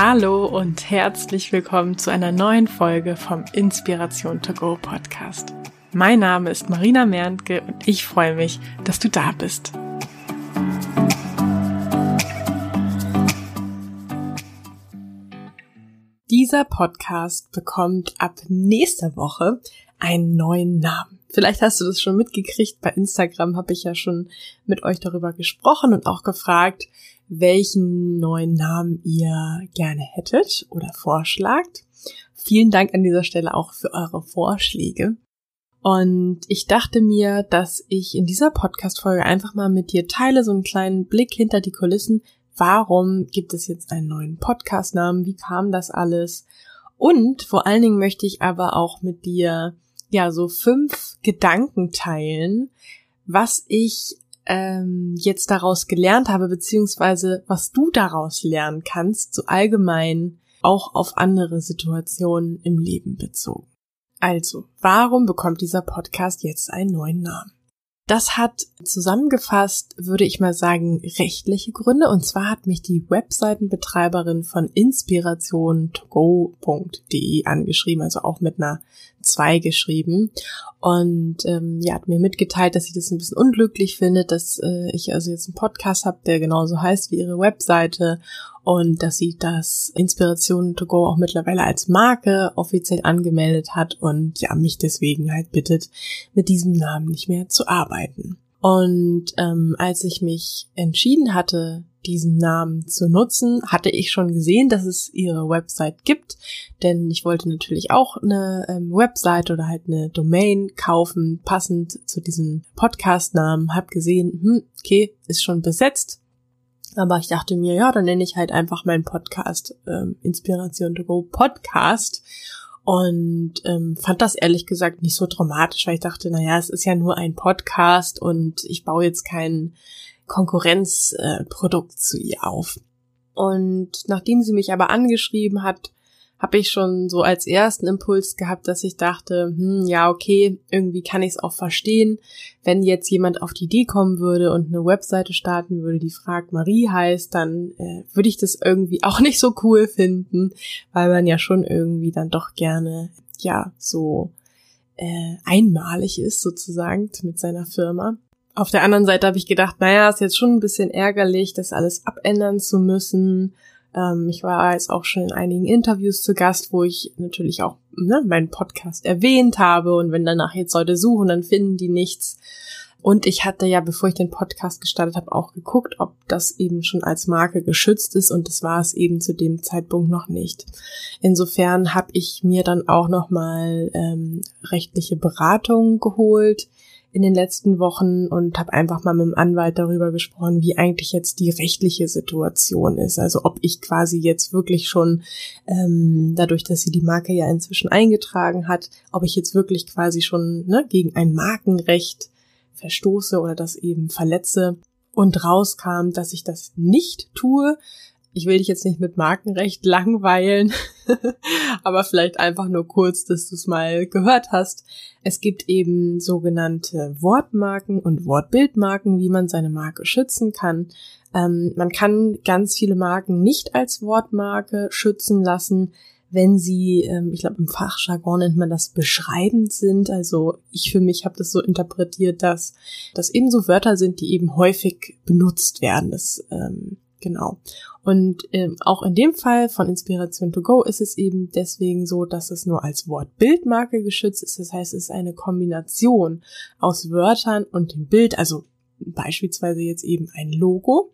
Hallo und herzlich willkommen zu einer neuen Folge vom Inspiration to Go Podcast. Mein Name ist Marina Merntke und ich freue mich, dass du da bist. Dieser Podcast bekommt ab nächster Woche einen neuen Namen. Vielleicht hast du das schon mitgekriegt. Bei Instagram habe ich ja schon mit euch darüber gesprochen und auch gefragt, welchen neuen Namen ihr gerne hättet oder vorschlagt. Vielen Dank an dieser Stelle auch für eure Vorschläge. Und ich dachte mir, dass ich in dieser Podcast-Folge einfach mal mit dir teile, so einen kleinen Blick hinter die Kulissen. Warum gibt es jetzt einen neuen Podcast-Namen? Wie kam das alles? Und vor allen Dingen möchte ich aber auch mit dir, ja, so fünf Gedanken teilen, was ich ähm, jetzt daraus gelernt habe, beziehungsweise was du daraus lernen kannst, so allgemein auch auf andere Situationen im Leben bezogen. Also, warum bekommt dieser Podcast jetzt einen neuen Namen? Das hat zusammengefasst, würde ich mal sagen, rechtliche Gründe. Und zwar hat mich die Webseitenbetreiberin von inspirationtogo.de angeschrieben, also auch mit einer 2 geschrieben. Und ähm, ja, hat mir mitgeteilt, dass sie das ein bisschen unglücklich findet, dass äh, ich also jetzt einen Podcast habe, der genauso heißt wie ihre Webseite und dass sie das Inspiration to go auch mittlerweile als Marke offiziell angemeldet hat und ja, mich deswegen halt bittet, mit diesem Namen nicht mehr zu arbeiten. Und ähm, als ich mich entschieden hatte, diesen Namen zu nutzen, hatte ich schon gesehen, dass es ihre Website gibt, denn ich wollte natürlich auch eine ähm, Website oder halt eine Domain kaufen, passend zu diesem Podcast-Namen, hab gesehen, hm, okay, ist schon besetzt, aber ich dachte mir, ja, dann nenne ich halt einfach meinen Podcast ähm, Inspiration to Go Podcast und ähm, fand das ehrlich gesagt nicht so dramatisch, weil ich dachte, naja, es ist ja nur ein Podcast und ich baue jetzt kein Konkurrenzprodukt äh, zu ihr auf. Und nachdem sie mich aber angeschrieben hat, habe ich schon so als ersten Impuls gehabt, dass ich dachte, hm, ja, okay, irgendwie kann ich es auch verstehen, wenn jetzt jemand auf die Idee kommen würde und eine Webseite starten würde, die fragt Marie heißt, dann äh, würde ich das irgendwie auch nicht so cool finden, weil man ja schon irgendwie dann doch gerne, ja, so äh, einmalig ist sozusagen mit seiner Firma. Auf der anderen Seite habe ich gedacht, naja, ist jetzt schon ein bisschen ärgerlich, das alles abändern zu müssen ähm, ich war jetzt auch schon in einigen Interviews zu Gast, wo ich natürlich auch ne, meinen Podcast erwähnt habe und wenn danach jetzt Leute suchen, dann finden die nichts. Und ich hatte ja, bevor ich den Podcast gestartet habe, auch geguckt, ob das eben schon als Marke geschützt ist und das war es eben zu dem Zeitpunkt noch nicht. Insofern habe ich mir dann auch nochmal ähm, rechtliche Beratung geholt in den letzten Wochen und habe einfach mal mit dem Anwalt darüber gesprochen, wie eigentlich jetzt die rechtliche Situation ist. Also ob ich quasi jetzt wirklich schon, ähm, dadurch, dass sie die Marke ja inzwischen eingetragen hat, ob ich jetzt wirklich quasi schon ne, gegen ein Markenrecht verstoße oder das eben verletze. Und rauskam, dass ich das nicht tue, ich will dich jetzt nicht mit Markenrecht langweilen, aber vielleicht einfach nur kurz, dass du es mal gehört hast. Es gibt eben sogenannte Wortmarken und Wortbildmarken, wie man seine Marke schützen kann. Ähm, man kann ganz viele Marken nicht als Wortmarke schützen lassen, wenn sie, ähm, ich glaube im Fachjargon nennt man das beschreibend sind. Also ich für mich habe das so interpretiert, dass das eben so Wörter sind, die eben häufig benutzt werden. Das ähm, Genau. Und ähm, auch in dem Fall von Inspiration to Go ist es eben deswegen so, dass es nur als Wortbildmarke geschützt ist. Das heißt, es ist eine Kombination aus Wörtern und dem Bild, also beispielsweise jetzt eben ein Logo.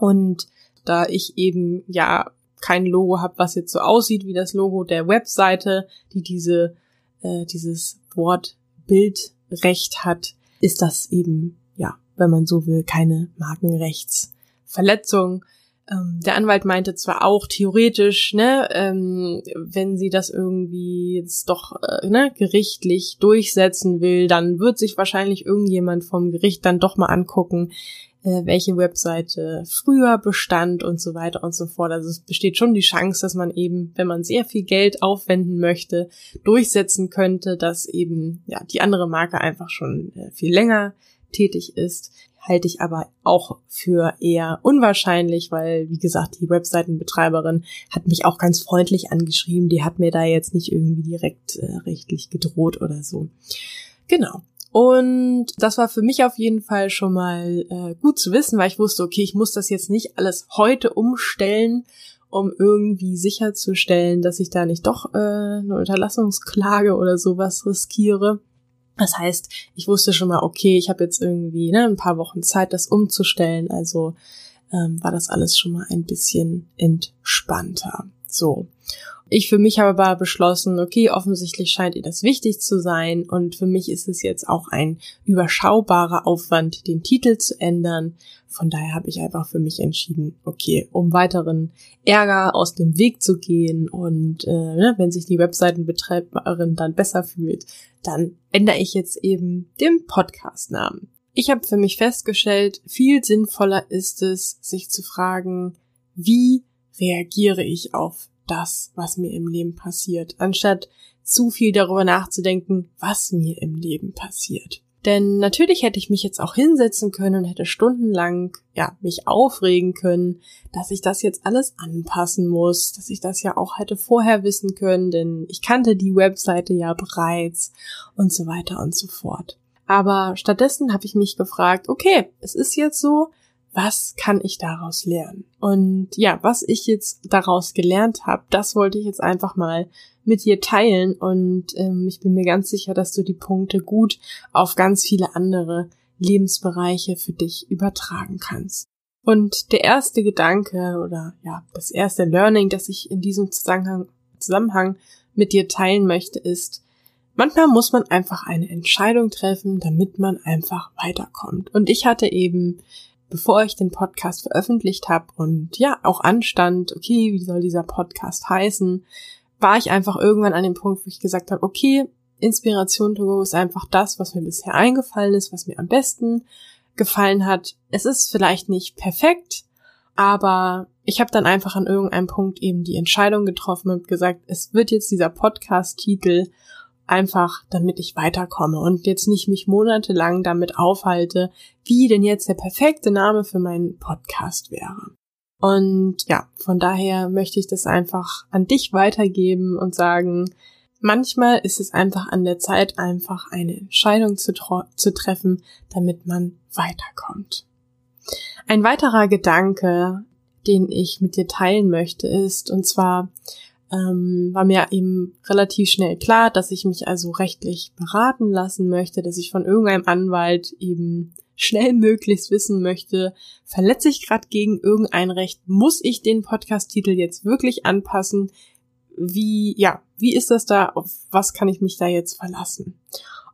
Und da ich eben ja kein Logo habe, was jetzt so aussieht wie das Logo der Webseite, die diese äh, dieses Wortbildrecht hat, ist das eben ja, wenn man so will, keine Markenrechts Verletzung. Ähm, der Anwalt meinte zwar auch theoretisch, ne, ähm, wenn sie das irgendwie jetzt doch äh, ne, gerichtlich durchsetzen will, dann wird sich wahrscheinlich irgendjemand vom Gericht dann doch mal angucken, äh, welche Webseite früher bestand und so weiter und so fort. Also es besteht schon die Chance, dass man eben, wenn man sehr viel Geld aufwenden möchte, durchsetzen könnte, dass eben ja die andere Marke einfach schon äh, viel länger tätig ist, halte ich aber auch für eher unwahrscheinlich, weil, wie gesagt, die Webseitenbetreiberin hat mich auch ganz freundlich angeschrieben. Die hat mir da jetzt nicht irgendwie direkt äh, rechtlich gedroht oder so. Genau. Und das war für mich auf jeden Fall schon mal äh, gut zu wissen, weil ich wusste, okay, ich muss das jetzt nicht alles heute umstellen, um irgendwie sicherzustellen, dass ich da nicht doch äh, eine Unterlassungsklage oder sowas riskiere. Das heißt, ich wusste schon mal, okay, ich habe jetzt irgendwie ne, ein paar Wochen Zeit, das umzustellen. Also ähm, war das alles schon mal ein bisschen entspannter. So. Ich für mich habe aber beschlossen, okay, offensichtlich scheint ihr das wichtig zu sein und für mich ist es jetzt auch ein überschaubarer Aufwand, den Titel zu ändern. Von daher habe ich einfach für mich entschieden, okay, um weiteren Ärger aus dem Weg zu gehen und äh, ne, wenn sich die Webseitenbetreiberin dann besser fühlt, dann ändere ich jetzt eben den Podcast-Namen. Ich habe für mich festgestellt, viel sinnvoller ist es, sich zu fragen, wie reagiere ich auf das, was mir im Leben passiert, anstatt zu viel darüber nachzudenken, was mir im Leben passiert. Denn natürlich hätte ich mich jetzt auch hinsetzen können und hätte stundenlang, ja, mich aufregen können, dass ich das jetzt alles anpassen muss, dass ich das ja auch hätte vorher wissen können, denn ich kannte die Webseite ja bereits und so weiter und so fort. Aber stattdessen habe ich mich gefragt, okay, es ist jetzt so, was kann ich daraus lernen? Und ja, was ich jetzt daraus gelernt habe, das wollte ich jetzt einfach mal mit dir teilen und ähm, ich bin mir ganz sicher, dass du die Punkte gut auf ganz viele andere Lebensbereiche für dich übertragen kannst. Und der erste Gedanke oder ja, das erste Learning, das ich in diesem Zusammenhang, Zusammenhang mit dir teilen möchte, ist, manchmal muss man einfach eine Entscheidung treffen, damit man einfach weiterkommt. Und ich hatte eben bevor ich den Podcast veröffentlicht habe und ja, auch anstand, okay, wie soll dieser Podcast heißen, war ich einfach irgendwann an dem Punkt, wo ich gesagt habe, okay, Inspiration to go ist einfach das, was mir bisher eingefallen ist, was mir am besten gefallen hat. Es ist vielleicht nicht perfekt, aber ich habe dann einfach an irgendeinem Punkt eben die Entscheidung getroffen und gesagt, es wird jetzt dieser Podcast-Titel einfach damit ich weiterkomme und jetzt nicht mich monatelang damit aufhalte, wie denn jetzt der perfekte Name für meinen Podcast wäre. Und ja, von daher möchte ich das einfach an dich weitergeben und sagen, manchmal ist es einfach an der Zeit, einfach eine Entscheidung zu, zu treffen, damit man weiterkommt. Ein weiterer Gedanke, den ich mit dir teilen möchte, ist, und zwar, ähm, war mir eben relativ schnell klar, dass ich mich also rechtlich beraten lassen möchte, dass ich von irgendeinem Anwalt eben schnell möglichst wissen möchte, verletze ich gerade gegen irgendein Recht, muss ich den Podcast-Titel jetzt wirklich anpassen? Wie, ja, wie ist das da? Auf was kann ich mich da jetzt verlassen?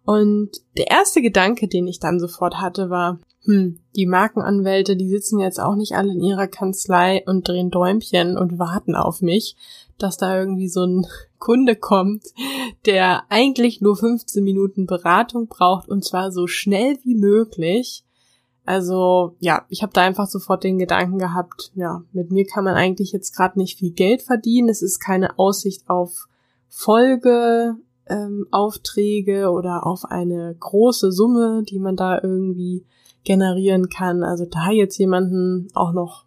Und der erste Gedanke, den ich dann sofort hatte, war, hm, die Markenanwälte, die sitzen jetzt auch nicht alle in ihrer Kanzlei und drehen Däumchen und warten auf mich, dass da irgendwie so ein Kunde kommt, der eigentlich nur 15 Minuten Beratung braucht und zwar so schnell wie möglich. Also ja, ich habe da einfach sofort den Gedanken gehabt, ja, mit mir kann man eigentlich jetzt gerade nicht viel Geld verdienen. Es ist keine Aussicht auf Folge, ähm, Aufträge oder auf eine große Summe, die man da irgendwie generieren kann. Also da jetzt jemanden auch noch,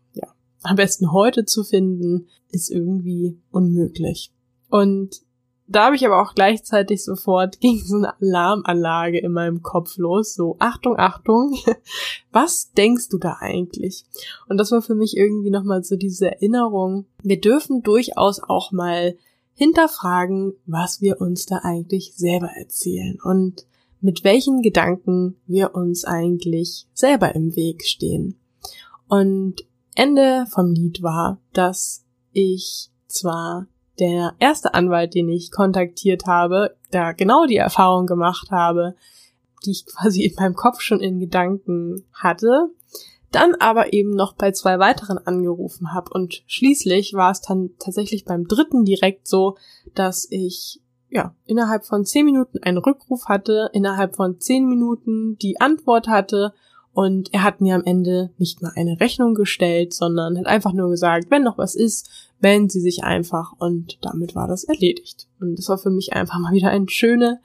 am besten heute zu finden, ist irgendwie unmöglich. Und da habe ich aber auch gleichzeitig sofort ging so eine Alarmanlage in meinem Kopf los. So, Achtung, Achtung, was denkst du da eigentlich? Und das war für mich irgendwie nochmal so diese Erinnerung. Wir dürfen durchaus auch mal hinterfragen, was wir uns da eigentlich selber erzählen und mit welchen Gedanken wir uns eigentlich selber im Weg stehen. Und Ende vom Lied war, dass ich zwar der erste Anwalt, den ich kontaktiert habe, da genau die Erfahrung gemacht habe, die ich quasi in meinem Kopf schon in Gedanken hatte, dann aber eben noch bei zwei weiteren angerufen habe und schließlich war es dann tatsächlich beim dritten direkt so, dass ich ja innerhalb von zehn Minuten einen Rückruf hatte, innerhalb von zehn Minuten die Antwort hatte und er hat mir am Ende nicht mal eine Rechnung gestellt, sondern hat einfach nur gesagt, wenn noch was ist, melden Sie sich einfach und damit war das erledigt. Und das war für mich einfach mal wieder eine schöne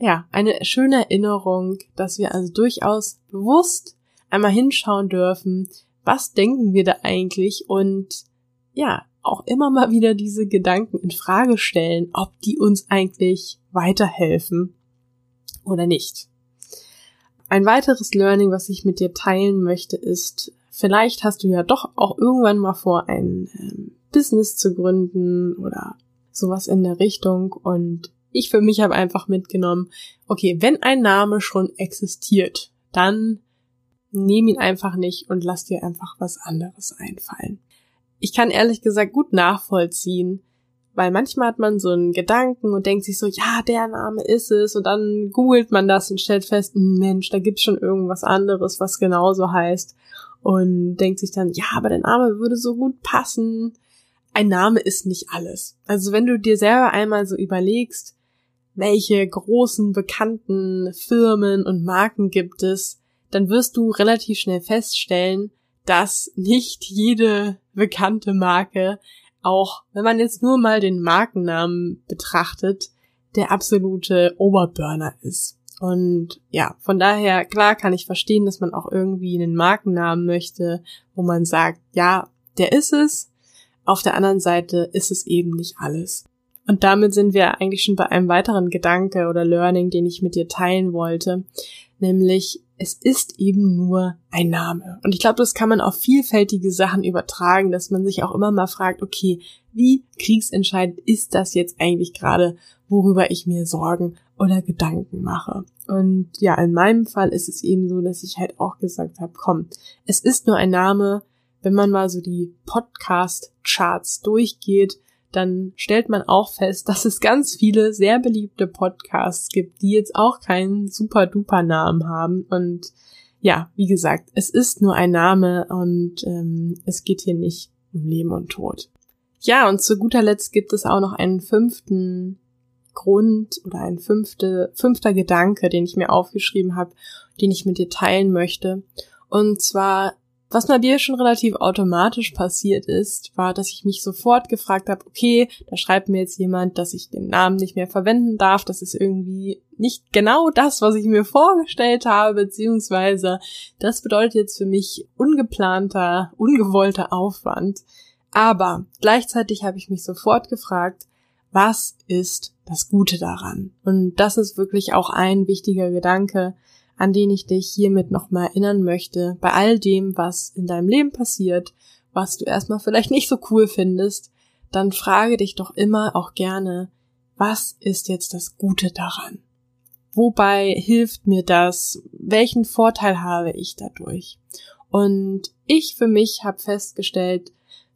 ja, eine schöne Erinnerung, dass wir also durchaus bewusst einmal hinschauen dürfen, was denken wir da eigentlich und ja, auch immer mal wieder diese Gedanken in Frage stellen, ob die uns eigentlich weiterhelfen oder nicht. Ein weiteres Learning, was ich mit dir teilen möchte, ist, vielleicht hast du ja doch auch irgendwann mal vor, ein ähm, Business zu gründen oder sowas in der Richtung und ich für mich habe einfach mitgenommen, okay, wenn ein Name schon existiert, dann nehm ihn einfach nicht und lass dir einfach was anderes einfallen. Ich kann ehrlich gesagt gut nachvollziehen, weil manchmal hat man so einen Gedanken und denkt sich so, ja, der Name ist es und dann googelt man das und stellt fest, hm, Mensch, da gibt's schon irgendwas anderes, was genauso heißt und denkt sich dann, ja, aber der Name würde so gut passen. Ein Name ist nicht alles. Also wenn du dir selber einmal so überlegst, welche großen bekannten Firmen und Marken gibt es, dann wirst du relativ schnell feststellen, dass nicht jede bekannte Marke auch, wenn man jetzt nur mal den Markennamen betrachtet, der absolute Oberburner ist. Und ja, von daher, klar kann ich verstehen, dass man auch irgendwie einen Markennamen möchte, wo man sagt, ja, der ist es. Auf der anderen Seite ist es eben nicht alles. Und damit sind wir eigentlich schon bei einem weiteren Gedanke oder Learning, den ich mit dir teilen wollte, nämlich es ist eben nur ein Name. Und ich glaube, das kann man auf vielfältige Sachen übertragen, dass man sich auch immer mal fragt, okay, wie kriegsentscheidend ist das jetzt eigentlich gerade, worüber ich mir Sorgen oder Gedanken mache? Und ja, in meinem Fall ist es eben so, dass ich halt auch gesagt habe, komm, es ist nur ein Name, wenn man mal so die Podcast-Charts durchgeht, dann stellt man auch fest, dass es ganz viele sehr beliebte Podcasts gibt, die jetzt auch keinen super duper Namen haben. Und ja, wie gesagt, es ist nur ein Name und ähm, es geht hier nicht um Leben und Tod. Ja, und zu guter Letzt gibt es auch noch einen fünften Grund oder ein fünfte, fünfter Gedanke, den ich mir aufgeschrieben habe, den ich mit dir teilen möchte. Und zwar was bei mir schon relativ automatisch passiert ist, war, dass ich mich sofort gefragt habe, okay, da schreibt mir jetzt jemand, dass ich den Namen nicht mehr verwenden darf. Das ist irgendwie nicht genau das, was ich mir vorgestellt habe, beziehungsweise das bedeutet jetzt für mich ungeplanter, ungewollter Aufwand. Aber gleichzeitig habe ich mich sofort gefragt, was ist das Gute daran? Und das ist wirklich auch ein wichtiger Gedanke, an den ich dich hiermit nochmal erinnern möchte, bei all dem, was in deinem Leben passiert, was du erstmal vielleicht nicht so cool findest, dann frage dich doch immer auch gerne, was ist jetzt das Gute daran? Wobei hilft mir das? Welchen Vorteil habe ich dadurch? Und ich für mich habe festgestellt,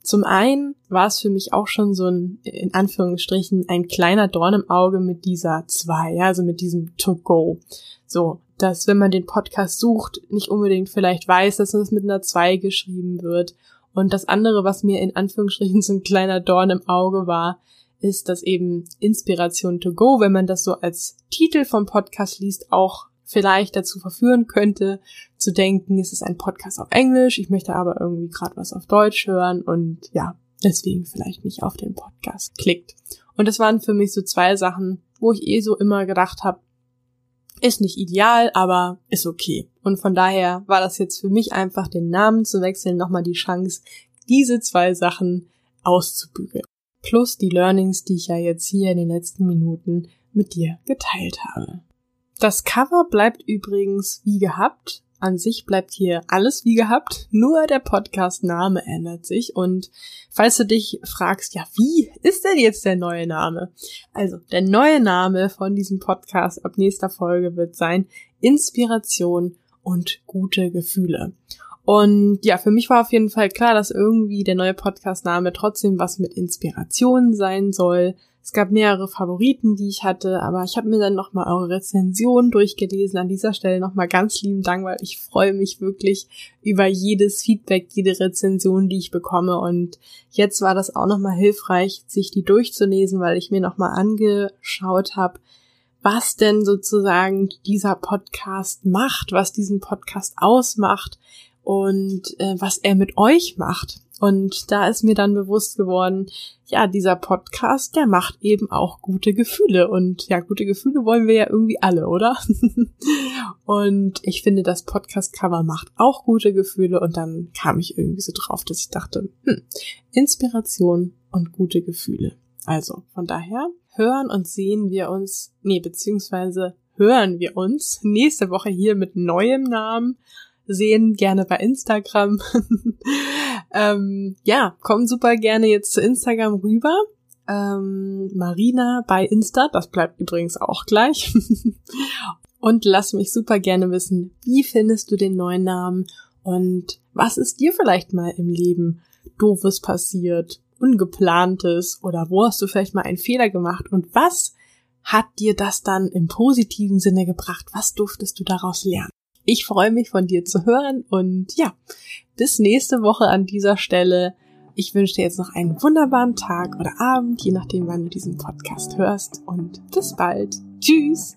zum einen war es für mich auch schon so ein, in Anführungsstrichen, ein kleiner Dorn im Auge mit dieser zwei, ja, also mit diesem To-Go. So, dass wenn man den Podcast sucht, nicht unbedingt vielleicht weiß, dass es mit einer zwei geschrieben wird. Und das andere, was mir in Anführungsstrichen so ein kleiner Dorn im Auge war, ist, dass eben Inspiration to go, wenn man das so als Titel vom Podcast liest, auch vielleicht dazu verführen könnte, zu denken, es ist ein Podcast auf Englisch, ich möchte aber irgendwie gerade was auf Deutsch hören und ja, deswegen vielleicht nicht auf den Podcast klickt. Und das waren für mich so zwei Sachen, wo ich eh so immer gedacht habe, ist nicht ideal, aber ist okay. Und von daher war das jetzt für mich einfach, den Namen zu wechseln, nochmal die Chance, diese zwei Sachen auszubügeln. Plus die Learnings, die ich ja jetzt hier in den letzten Minuten mit dir geteilt habe. Das Cover bleibt übrigens wie gehabt. An sich bleibt hier alles wie gehabt, nur der Podcast-Name ändert sich. Und falls du dich fragst, ja, wie ist denn jetzt der neue Name? Also, der neue Name von diesem Podcast ab nächster Folge wird sein Inspiration und gute Gefühle. Und ja, für mich war auf jeden Fall klar, dass irgendwie der neue Podcast-Name trotzdem was mit Inspiration sein soll, es gab mehrere Favoriten, die ich hatte, aber ich habe mir dann nochmal eure Rezension durchgelesen. An dieser Stelle nochmal ganz lieben Dank, weil ich freue mich wirklich über jedes Feedback, jede Rezension, die ich bekomme. Und jetzt war das auch nochmal hilfreich, sich die durchzulesen, weil ich mir nochmal angeschaut habe, was denn sozusagen dieser Podcast macht, was diesen Podcast ausmacht und äh, was er mit euch macht. Und da ist mir dann bewusst geworden, ja, dieser Podcast, der macht eben auch gute Gefühle. Und ja, gute Gefühle wollen wir ja irgendwie alle, oder? und ich finde, das Podcast-Cover macht auch gute Gefühle. Und dann kam ich irgendwie so drauf, dass ich dachte, hm, Inspiration und gute Gefühle. Also von daher hören und sehen wir uns, nee, beziehungsweise hören wir uns nächste Woche hier mit neuem Namen sehen, gerne bei Instagram. ähm, ja, komm super gerne jetzt zu Instagram rüber. Ähm, Marina bei Insta, das bleibt übrigens auch gleich. und lass mich super gerne wissen, wie findest du den neuen Namen und was ist dir vielleicht mal im Leben doofes passiert, ungeplantes oder wo hast du vielleicht mal einen Fehler gemacht und was hat dir das dann im positiven Sinne gebracht? Was durftest du daraus lernen? Ich freue mich von dir zu hören und ja, bis nächste Woche an dieser Stelle. Ich wünsche dir jetzt noch einen wunderbaren Tag oder Abend, je nachdem, wann du diesen Podcast hörst und bis bald. Tschüss!